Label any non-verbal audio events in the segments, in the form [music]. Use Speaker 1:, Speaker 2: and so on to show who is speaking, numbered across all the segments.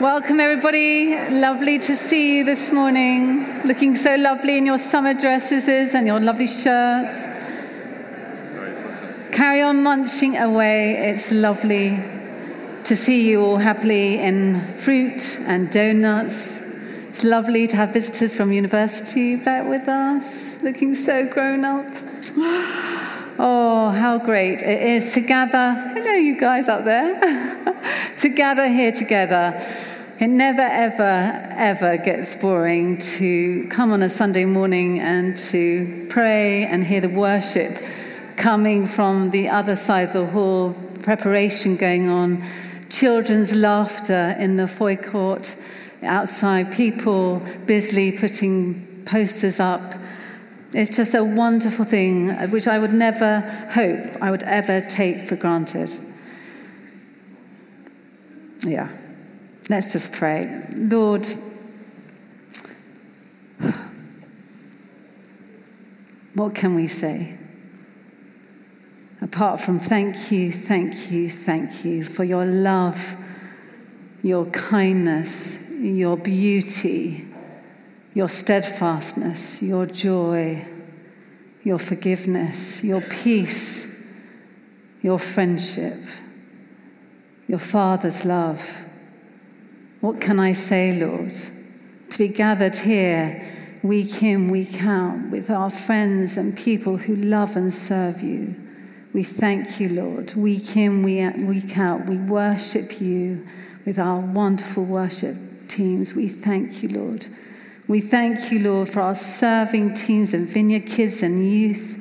Speaker 1: Welcome, everybody. Lovely to see you this morning. Looking so lovely in your summer dresses and your lovely shirts. Carry on munching away. It's lovely to see you all happily in fruit and donuts. It's lovely to have visitors from university back with us, looking so grown up. [gasps] Oh, how great it is to gather. Hello, you guys up there. [laughs] to gather here together. It never, ever, ever gets boring to come on a Sunday morning and to pray and hear the worship coming from the other side of the hall, preparation going on, children's laughter in the forecourt, outside, people busily putting posters up it's just a wonderful thing which I would never hope I would ever take for granted. Yeah. Let's just pray. Lord, what can we say? Apart from thank you, thank you, thank you for your love, your kindness, your beauty your steadfastness, your joy, your forgiveness, your peace, your friendship, your Father's love. What can I say, Lord? To be gathered here week in, week out with our friends and people who love and serve you. We thank you, Lord. Week in, week out, we worship you with our wonderful worship teams. We thank you, Lord. We thank you, Lord, for our serving teens and vineyard kids and youth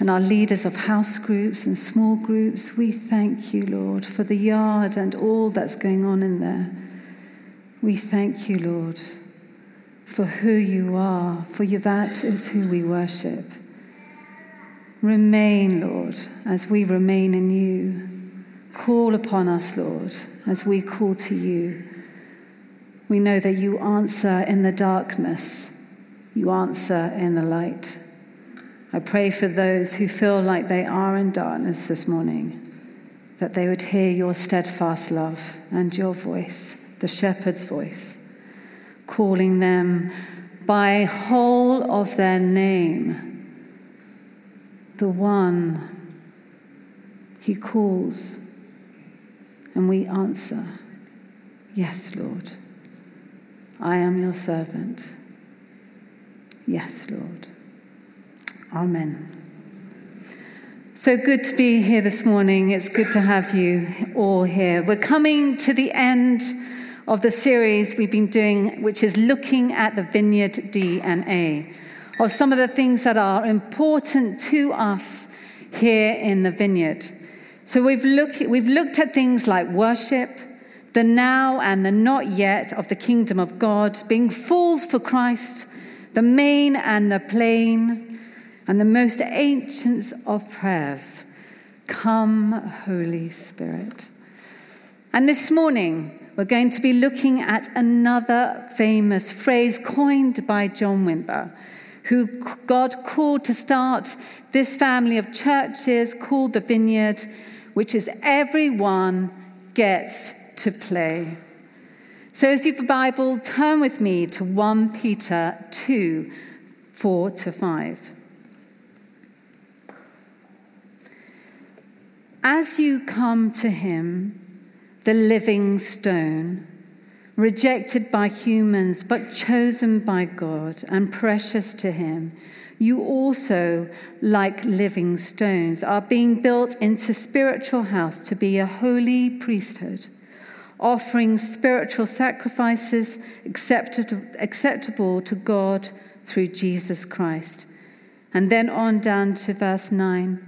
Speaker 1: and our leaders of house groups and small groups. We thank you, Lord, for the yard and all that's going on in there. We thank you, Lord, for who you are, for you, that is who we worship. Remain, Lord, as we remain in you. Call upon us, Lord, as we call to you. We know that you answer in the darkness, you answer in the light. I pray for those who feel like they are in darkness this morning, that they would hear your steadfast love and your voice, the shepherd's voice, calling them by whole of their name, the one he calls, and we answer, Yes, Lord. I am your servant. Yes, Lord. Amen. So good to be here this morning. It's good to have you all here. We're coming to the end of the series we've been doing, which is looking at the vineyard DNA, of some of the things that are important to us here in the vineyard. So we've, look, we've looked at things like worship, the now and the not yet of the kingdom of God, being fools for Christ, the main and the plain, and the most ancient of prayers. Come, Holy Spirit. And this morning, we're going to be looking at another famous phrase coined by John Wimber, who God called to start this family of churches called the Vineyard, which is everyone gets to play. So if you have a Bible, turn with me to 1 Peter 2 4 to 5. As you come to him, the living stone, rejected by humans but chosen by God and precious to him, you also, like living stones, are being built into spiritual house to be a holy priesthood offering spiritual sacrifices acceptable to God through Jesus Christ. And then on down to verse 9.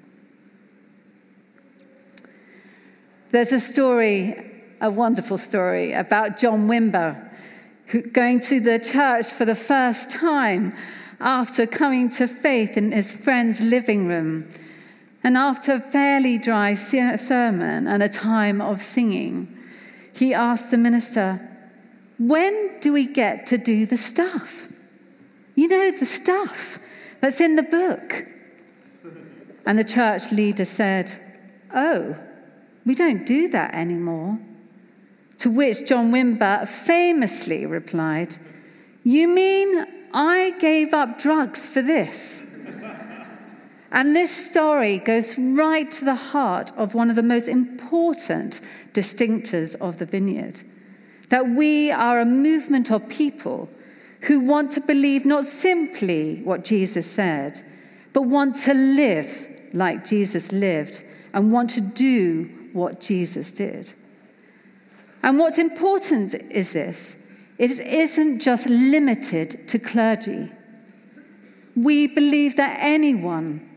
Speaker 1: There's a story a wonderful story about John Wimber, who, going to the church for the first time after coming to faith in his friend's living room. And after a fairly dry sermon and a time of singing, he asked the minister, When do we get to do the stuff? You know, the stuff that's in the book. And the church leader said, Oh, we don't do that anymore. To which John Wimber famously replied, You mean I gave up drugs for this? and this story goes right to the heart of one of the most important distinctors of the vineyard that we are a movement of people who want to believe not simply what Jesus said, but want to live like Jesus lived and want to do what Jesus did. And what's important is this it isn't just limited to clergy. We believe that anyone,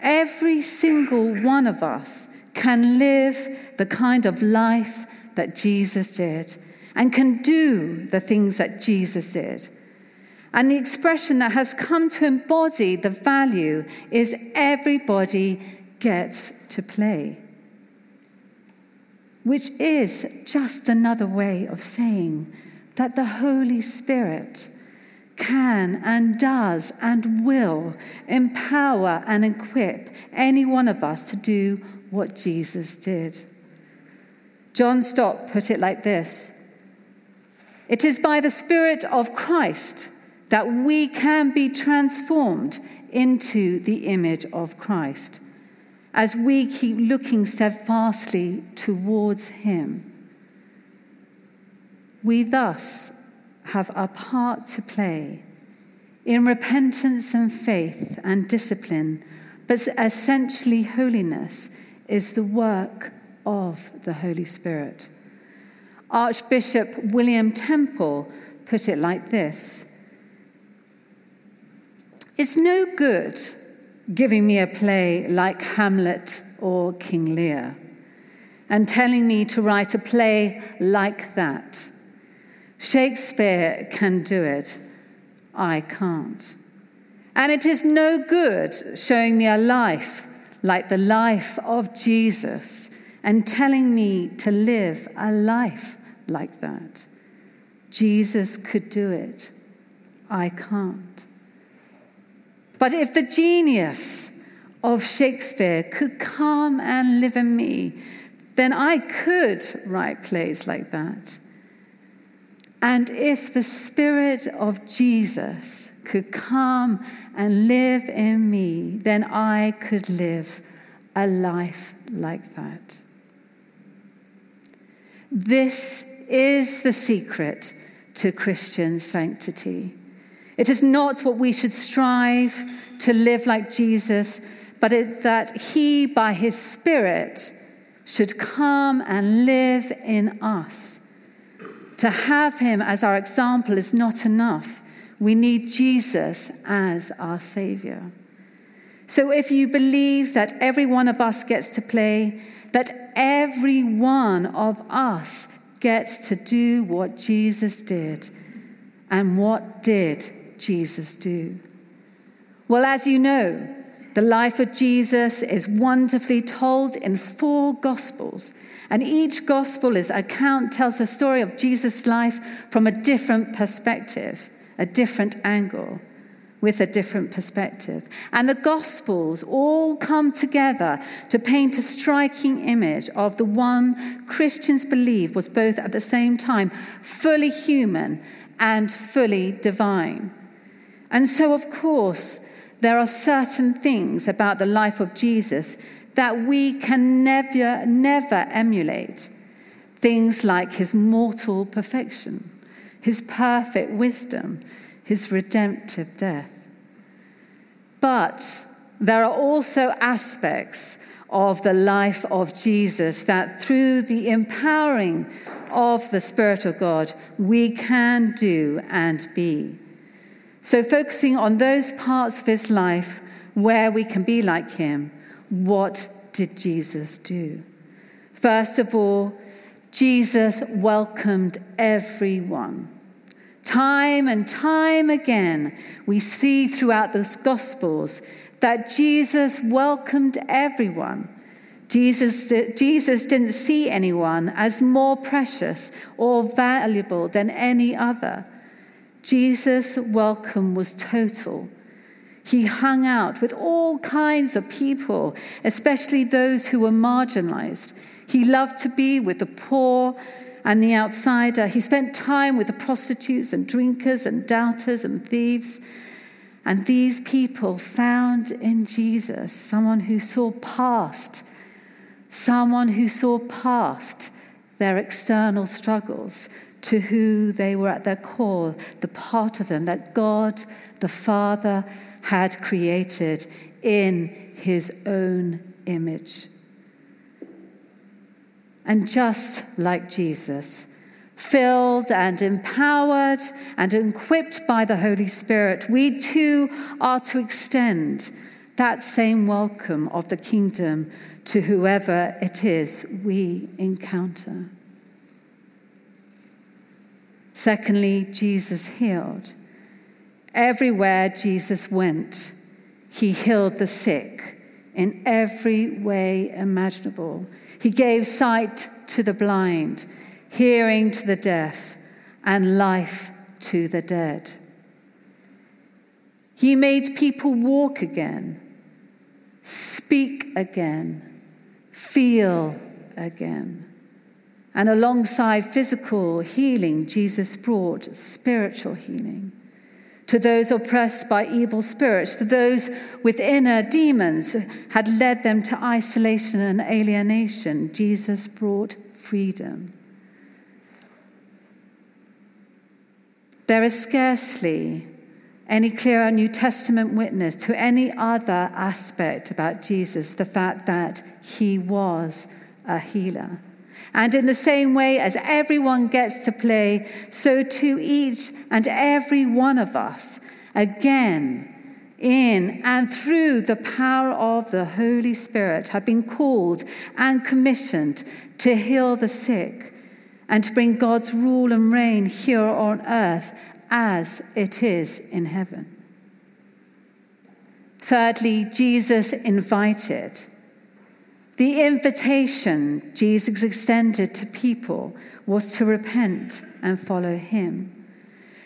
Speaker 1: every single one of us, can live the kind of life that Jesus did and can do the things that Jesus did. And the expression that has come to embody the value is everybody gets to play which is just another way of saying that the Holy Spirit can and does and will empower and equip any one of us to do what Jesus did. John Stott put it like this It is by the Spirit of Christ that we can be transformed into the image of Christ as we keep looking steadfastly towards Him. We thus have a part to play in repentance and faith and discipline, but essentially, holiness is the work of the Holy Spirit. Archbishop William Temple put it like this It's no good giving me a play like Hamlet or King Lear and telling me to write a play like that. Shakespeare can do it, I can't. And it is no good showing me a life like the life of Jesus and telling me to live a life like that. Jesus could do it, I can't. But if the genius of Shakespeare could come and live in me, then I could write plays like that. And if the Spirit of Jesus could come and live in me, then I could live a life like that. This is the secret to Christian sanctity. It is not what we should strive to live like Jesus, but it, that He, by His Spirit, should come and live in us. To have Him as our example is not enough. We need Jesus as our Savior. So if you believe that every one of us gets to play, that every one of us gets to do what Jesus did, and what did Jesus do? Well, as you know, the life of Jesus is wonderfully told in four gospels. And each gospel is account tells the story of Jesus' life from a different perspective, a different angle, with a different perspective. And the gospels all come together to paint a striking image of the one Christians believe was both at the same time fully human and fully divine. And so, of course, there are certain things about the life of Jesus that we can never, never emulate. Things like his mortal perfection, his perfect wisdom, his redemptive death. But there are also aspects of the life of Jesus that through the empowering of the Spirit of God, we can do and be. So, focusing on those parts of his life where we can be like him, what did Jesus do? First of all, Jesus welcomed everyone. Time and time again, we see throughout the Gospels that Jesus welcomed everyone. Jesus, Jesus didn't see anyone as more precious or valuable than any other. Jesus' welcome was total. He hung out with all kinds of people, especially those who were marginalized. He loved to be with the poor and the outsider. He spent time with the prostitutes and drinkers and doubters and thieves. And these people found in Jesus someone who saw past someone who saw past their external struggles to who they were at their core, the part of them that God the Father had created in his own image. And just like Jesus, filled and empowered and equipped by the Holy Spirit, we too are to extend that same welcome of the kingdom to whoever it is we encounter. Secondly, Jesus healed. Everywhere Jesus went, he healed the sick in every way imaginable. He gave sight to the blind, hearing to the deaf, and life to the dead. He made people walk again, speak again, feel again. And alongside physical healing, Jesus brought spiritual healing. To those oppressed by evil spirits, to those with inner demons had led them to isolation and alienation, Jesus brought freedom. There is scarcely any clearer New Testament witness to any other aspect about Jesus, the fact that he was a healer. And in the same way as everyone gets to play, so too each and every one of us, again, in and through the power of the Holy Spirit, have been called and commissioned to heal the sick and to bring God's rule and reign here on earth as it is in heaven. Thirdly, Jesus invited. The invitation Jesus extended to people was to repent and follow him.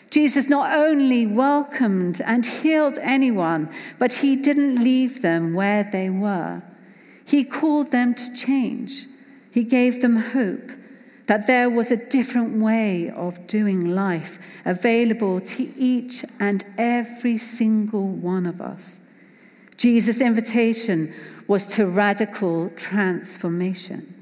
Speaker 1: Jesus not only welcomed and healed anyone, but he didn't leave them where they were. He called them to change. He gave them hope that there was a different way of doing life available to each and every single one of us. Jesus' invitation was to radical transformation.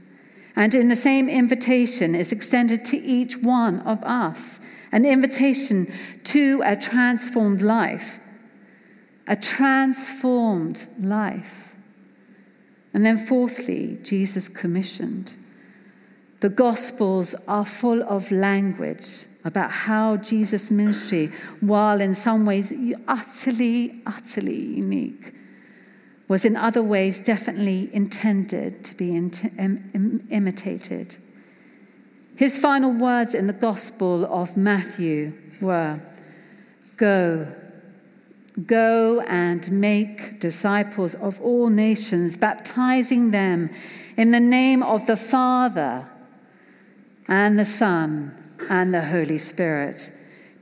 Speaker 1: And in the same invitation is extended to each one of us an invitation to a transformed life. A transformed life. And then, fourthly, Jesus commissioned. The Gospels are full of language about how Jesus' ministry, while in some ways utterly, utterly unique, was in other ways definitely intended to be Im- imitated. His final words in the Gospel of Matthew were Go, go and make disciples of all nations, baptizing them in the name of the Father and the Son and the Holy Spirit,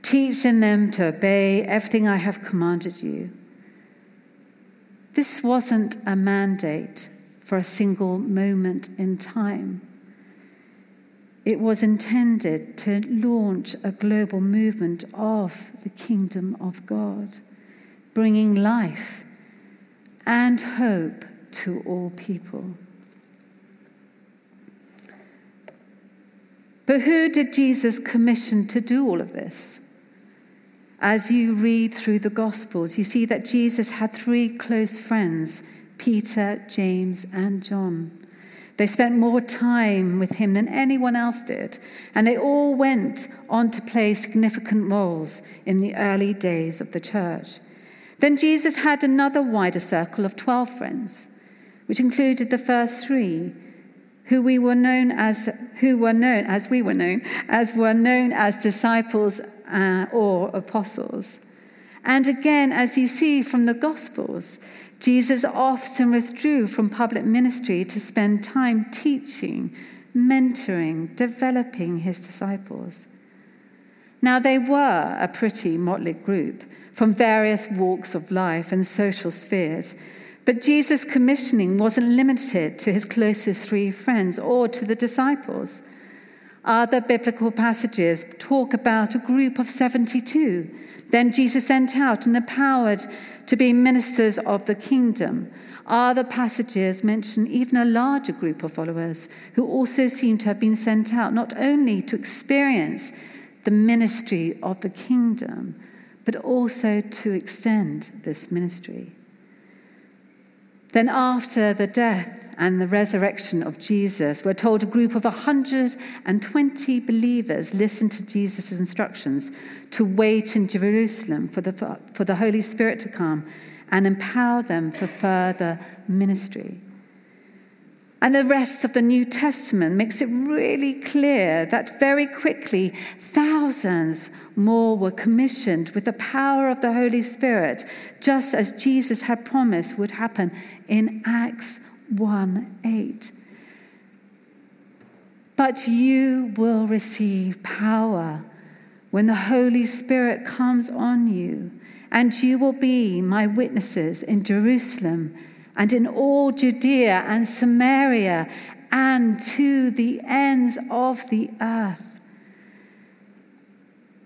Speaker 1: teaching them to obey everything I have commanded you. This wasn't a mandate for a single moment in time. It was intended to launch a global movement of the kingdom of God, bringing life and hope to all people. But who did Jesus commission to do all of this? As you read through the Gospels, you see that Jesus had three close friends Peter, James, and John. They spent more time with him than anyone else did, and they all went on to play significant roles in the early days of the church. Then Jesus had another wider circle of 12 friends, which included the first three who we were known as who were known as we were known as were known as disciples uh, or apostles. And again, as you see from the Gospels, Jesus often withdrew from public ministry to spend time teaching, mentoring, developing his disciples. Now, they were a pretty motley group from various walks of life and social spheres but Jesus' commissioning wasn't limited to his closest three friends or to the disciples. Other biblical passages talk about a group of 72. Then Jesus sent out and empowered to be ministers of the kingdom. Other passages mention even a larger group of followers who also seem to have been sent out not only to experience the ministry of the kingdom, but also to extend this ministry. Then, after the death and the resurrection of Jesus, we're told a group of 120 believers listened to Jesus' instructions to wait in Jerusalem for the, for the Holy Spirit to come and empower them for further ministry. And the rest of the New Testament makes it really clear that very quickly thousands more were commissioned with the power of the Holy Spirit, just as Jesus had promised would happen in Acts 1 8. But you will receive power when the Holy Spirit comes on you, and you will be my witnesses in Jerusalem and in all Judea and Samaria and to the ends of the earth.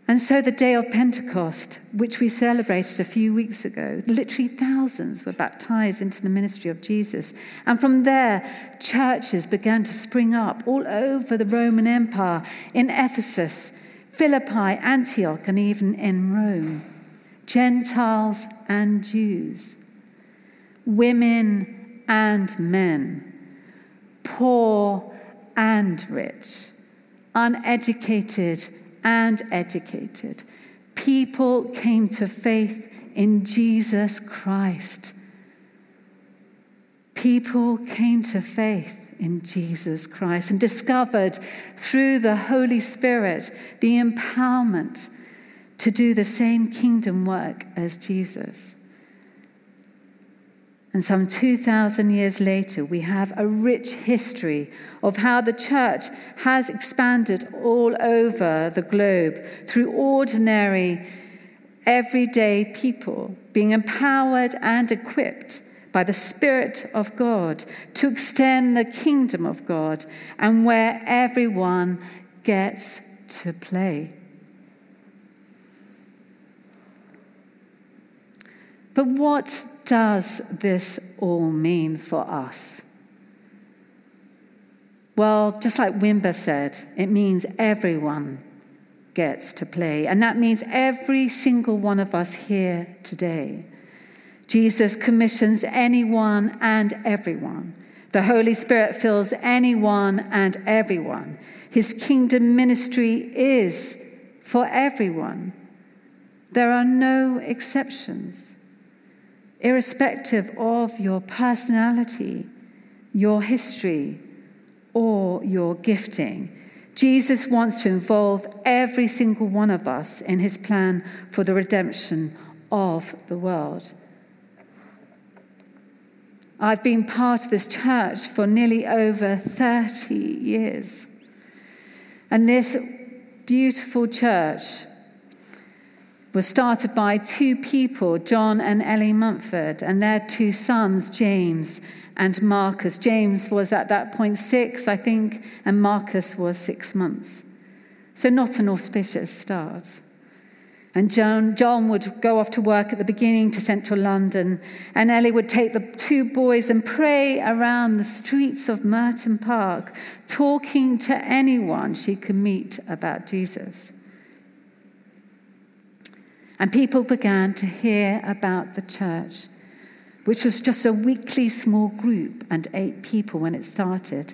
Speaker 1: And so the day of Pentecost, which we celebrated a few weeks ago, literally thousands were baptized into the ministry of Jesus. And from there, churches began to spring up all over the Roman Empire, in Ephesus, Philippi, Antioch, and even in Rome. Gentiles and Jews women and men, poor and rich, uneducated and educated. People came to faith in Jesus Christ. People came to faith in Jesus Christ and discovered through the Holy Spirit the empowerment to do the same kingdom work as Jesus. And some 2,000 years later, we have a rich history of how the church has expanded all over the globe through ordinary, everyday people being empowered and equipped by the Spirit of God to extend the kingdom of God and where everyone gets to play. But what does this all mean for us? Well, just like Wimber said, it means everyone gets to play. And that means every single one of us here today. Jesus commissions anyone and everyone. The Holy Spirit fills anyone and everyone. His kingdom ministry is for everyone. There are no exceptions irrespective of your personality, your history, or your gifting. Jesus wants to involve every single one of us in his plan for the redemption of the world. I've been part of this church for nearly over 30 years. And this beautiful church was started by two people, John and Ellie Mumford, and their two sons, James and Marcus. James was at that point six, I think, and Marcus was six months. So, not an auspicious start. And John, John would go off to work at the beginning to central London, and Ellie would take the two boys and pray around the streets of Merton Park, talking to anyone she could meet about Jesus. And people began to hear about the church, which was just a weekly small group and eight people when it started.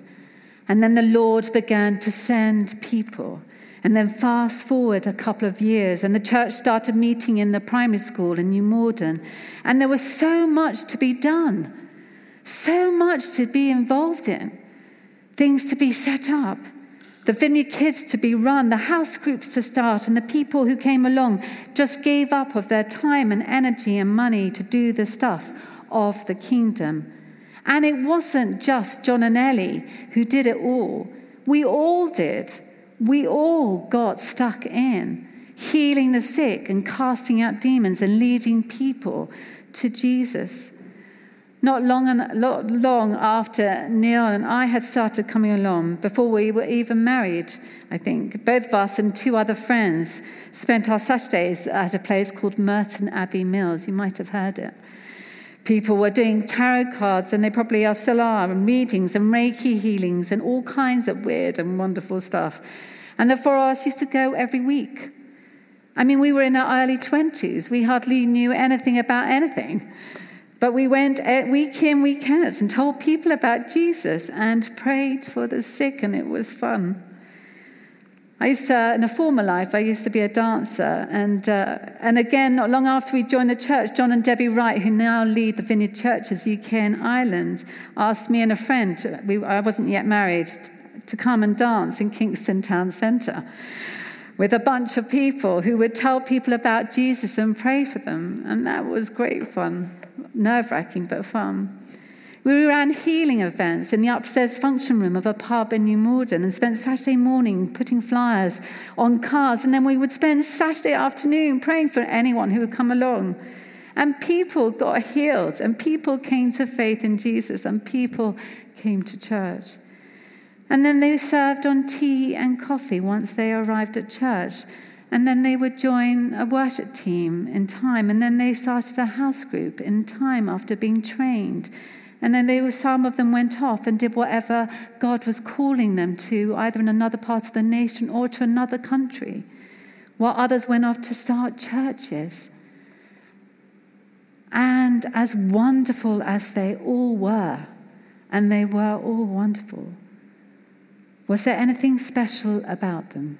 Speaker 1: And then the Lord began to send people. And then fast forward a couple of years, and the church started meeting in the primary school in New Morden. And there was so much to be done, so much to be involved in. things to be set up, the vineyard kids to be run, the house groups to start, and the people who came along just gave up of their time and energy and money to do the stuff of the kingdom. And it wasn't just John and Ellie who did it all. We all did. We all got stuck in healing the sick and casting out demons and leading people to Jesus. Not long, and, not long after Neil and I had started coming along, before we were even married, I think, both of us and two other friends spent our Saturdays at a place called Merton Abbey Mills. You might have heard it. People were doing tarot cards, and they probably are still are, and readings and Reiki healings and all kinds of weird and wonderful stuff. And the four of us used to go every week. I mean, we were in our early 20s. We hardly knew anything about anything. But we went week in, week out and told people about Jesus and prayed for the sick, and it was fun. I used to, in a former life, I used to be a dancer. And, uh, and again, not long after we joined the church, John and Debbie Wright, who now lead the Vineyard Churches UK and Ireland, asked me and a friend, we, I wasn't yet married, to come and dance in Kingston Town Centre with a bunch of people who would tell people about Jesus and pray for them. And that was great fun nerve wracking but fun. We ran healing events in the upstairs function room of a pub in New Malden and spent Saturday morning putting flyers on cars. And then we would spend Saturday afternoon praying for anyone who would come along. And people got healed, and people came to faith in Jesus, and people came to church. And then they served on tea and coffee once they arrived at church. And then they would join a worship team in time. And then they started a house group in time after being trained. And then they were, some of them went off and did whatever God was calling them to, either in another part of the nation or to another country, while others went off to start churches. And as wonderful as they all were, and they were all wonderful, was there anything special about them?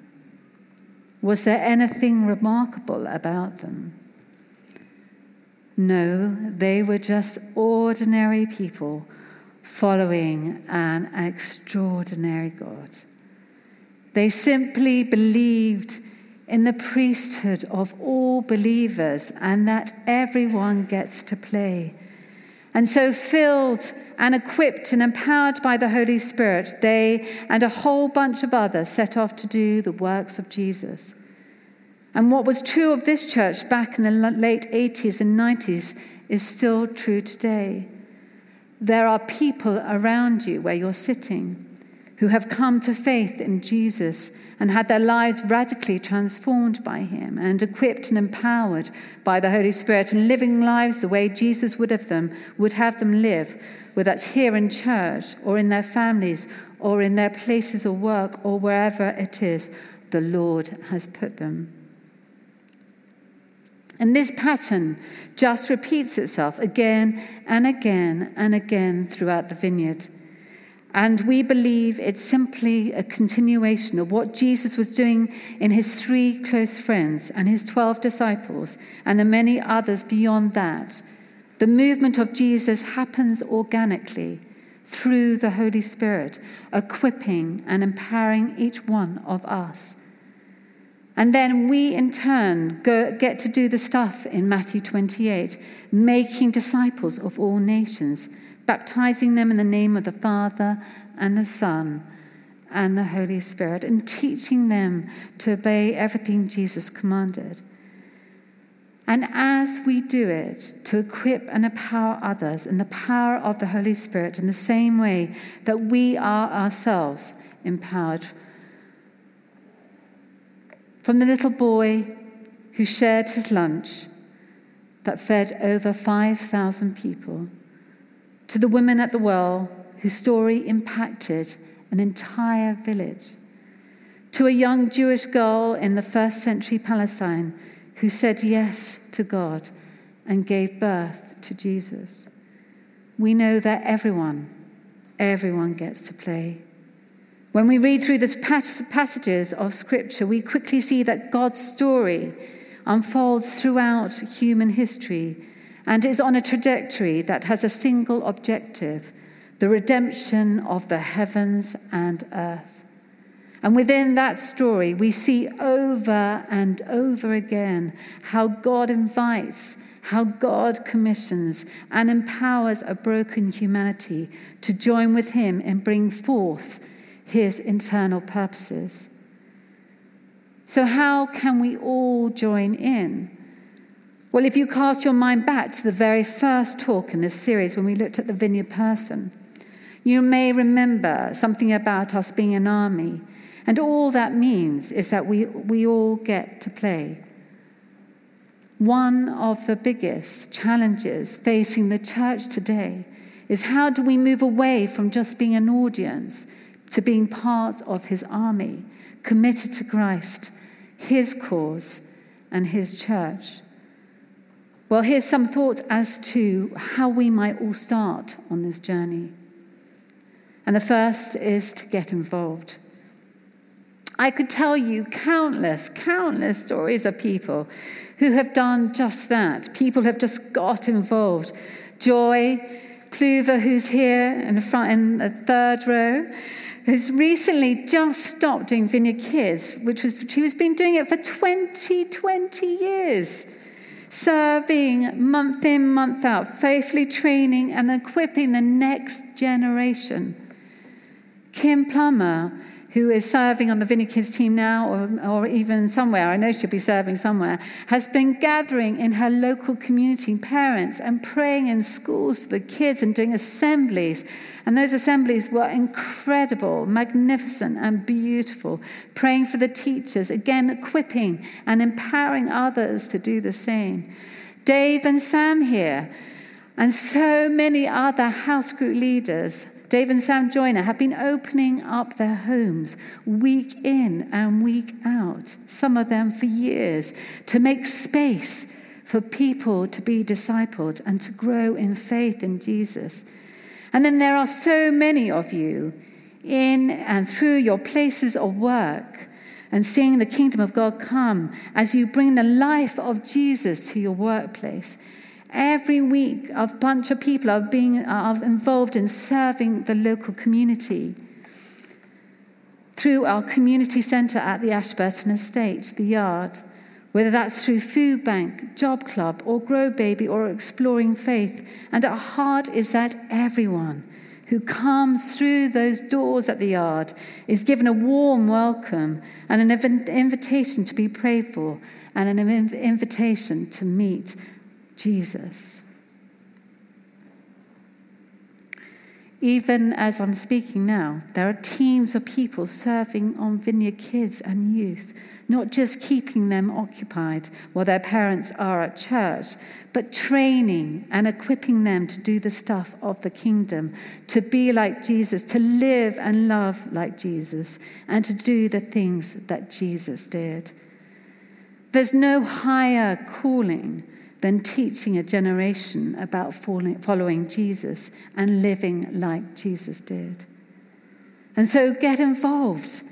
Speaker 1: Was there anything remarkable about them? No, they were just ordinary people following an extraordinary God. They simply believed in the priesthood of all believers and that everyone gets to play. And so, filled and equipped and empowered by the Holy Spirit, they and a whole bunch of others set off to do the works of Jesus. And what was true of this church back in the late 80s and 90s is still true today. There are people around you where you're sitting who have come to faith in Jesus and had their lives radically transformed by him and equipped and empowered by the Holy Spirit and living lives the way Jesus would have them would have them live, whether that's here in church or in their families or in their places of work or wherever it is the Lord has put them. And this pattern just repeats itself again and again and again throughout the vineyard. And we believe it's simply a continuation of what Jesus was doing in his three close friends and his 12 disciples and the many others beyond that. The movement of Jesus happens organically through the Holy Spirit, equipping and empowering each one of us. And then we, in turn, go, get to do the stuff in Matthew 28, making disciples of all nations baptizing them in the name of the Father and the Son and the Holy Spirit, and teaching them to obey everything Jesus commanded. And as we do it, to equip and empower others in the power of the Holy Spirit in the same way that we are ourselves empowered. From the little boy who shared his lunch that fed over 5,000 people to the women at the well whose story impacted an entire village, to a young Jewish girl in the first century Palestine who said yes to God and gave birth to Jesus. We know that everyone, everyone gets to play. When we read through the passages of Scripture, we quickly see that God's story unfolds throughout human history and is on a trajectory that has a single objective the redemption of the heavens and earth. And within that story, we see over and over again how God invites, how God commissions and empowers a broken humanity to join with Him and bring forth His internal purposes. So, how can we all join in? Well, if you cast your mind back to the very first talk in this series when we looked at the vineyard person, you may remember something about us being an army. And all that means is that we, we all get to play. One of the biggest challenges facing the church today is how do we move away from just being an audience to being part of his army, committed to Christ, his cause, and his church? Well, here's some thoughts as to how we might all start on this journey. And the first is to get involved. I could tell you countless, countless stories of people who have done just that. People have just got involved. Joy Kluver, who's here in the front, in the third row, has recently just stopped doing Vineyard Kids, which was she was been doing it for 20, 20 years serving month in, month out, faithfully training and equipping the next generation. Kim Plummer, who is serving on the Vineyard Kids team now, or, or even somewhere, I know she'll be serving somewhere, has been gathering in her local community, parents, and praying in schools for the kids and doing assemblies. And those assemblies were incredible, magnificent, and beautiful. Praying for the teachers, again, equipping and empowering others to do the same. Dave and Sam here, and so many other house group leaders Dave and Sam Joyner have been opening up their homes week in and week out, some of them for years, to make space for people to be discipled and to grow in faith in Jesus. And then there are so many of you in and through your places of work and seeing the kingdom of God come as you bring the life of Jesus to your workplace Every week, a bunch of people are being are involved in serving the local community through our community centre at the Ashburton Estate, the yard, whether that's through Food Bank, Job Club, or Grow Baby, or Exploring Faith. And our heart is that everyone who comes through those doors at the yard is given a warm welcome and an invitation to be prayed for and an invitation to meet Jesus. Even as I'm speaking now, there are teams of people serving on Vineyard kids and youth, not just keeping them occupied while their parents are at church, but training and equipping them to do the stuff of the kingdom, to be like Jesus, to live and love like Jesus, and to do the things that Jesus did. There's no higher calling than teaching a generation about following Jesus and living like Jesus did. And so get involved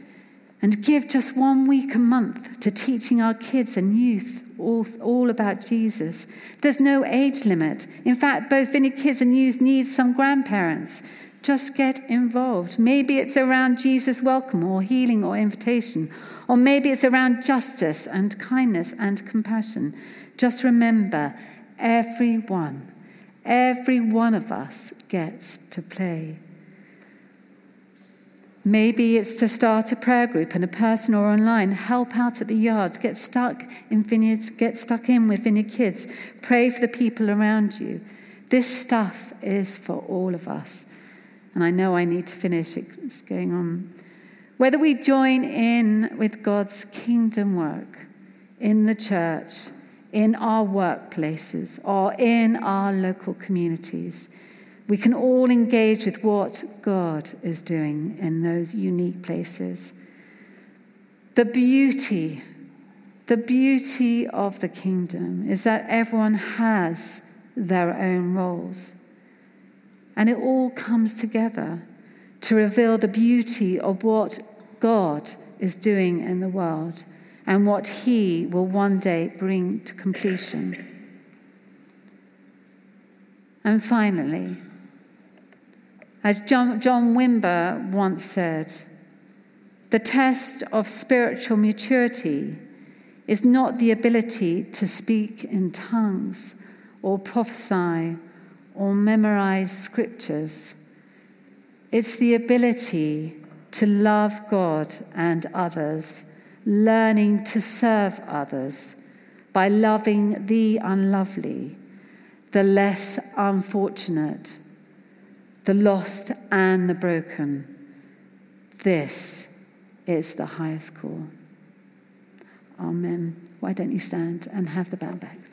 Speaker 1: and give just one week a month to teaching our kids and youth all, all about Jesus. There's no age limit. In fact, both Vineyard Kids and youth need some grandparents. Just get involved. Maybe it's around Jesus' welcome or healing or invitation, or maybe it's around justice and kindness and compassion. Just remember, everyone, every one of us gets to play. Maybe it's to start a prayer group in a person or online, help out at the yard, get stuck in vineyards, get stuck in with vineyard kids, pray for the people around you. This stuff is for all of us. And I know I need to finish, it's going on. Whether we join in with God's kingdom work in the church, in our workplaces or in our local communities. We can all engage with what God is doing in those unique places. The beauty, the beauty of the kingdom is that everyone has their own roles. And it all comes together to reveal the beauty of what God is doing in the world and what he will one day bring to completion. And finally, As John, John Wimber once said, the test of spiritual maturity is not the ability to speak in tongues or prophesy or memorize scriptures. It's the ability to love God and others, learning to serve others by loving the unlovely, the less unfortunate, the lost and the broken. This is the highest call. Amen. Why don't you stand and have the band back?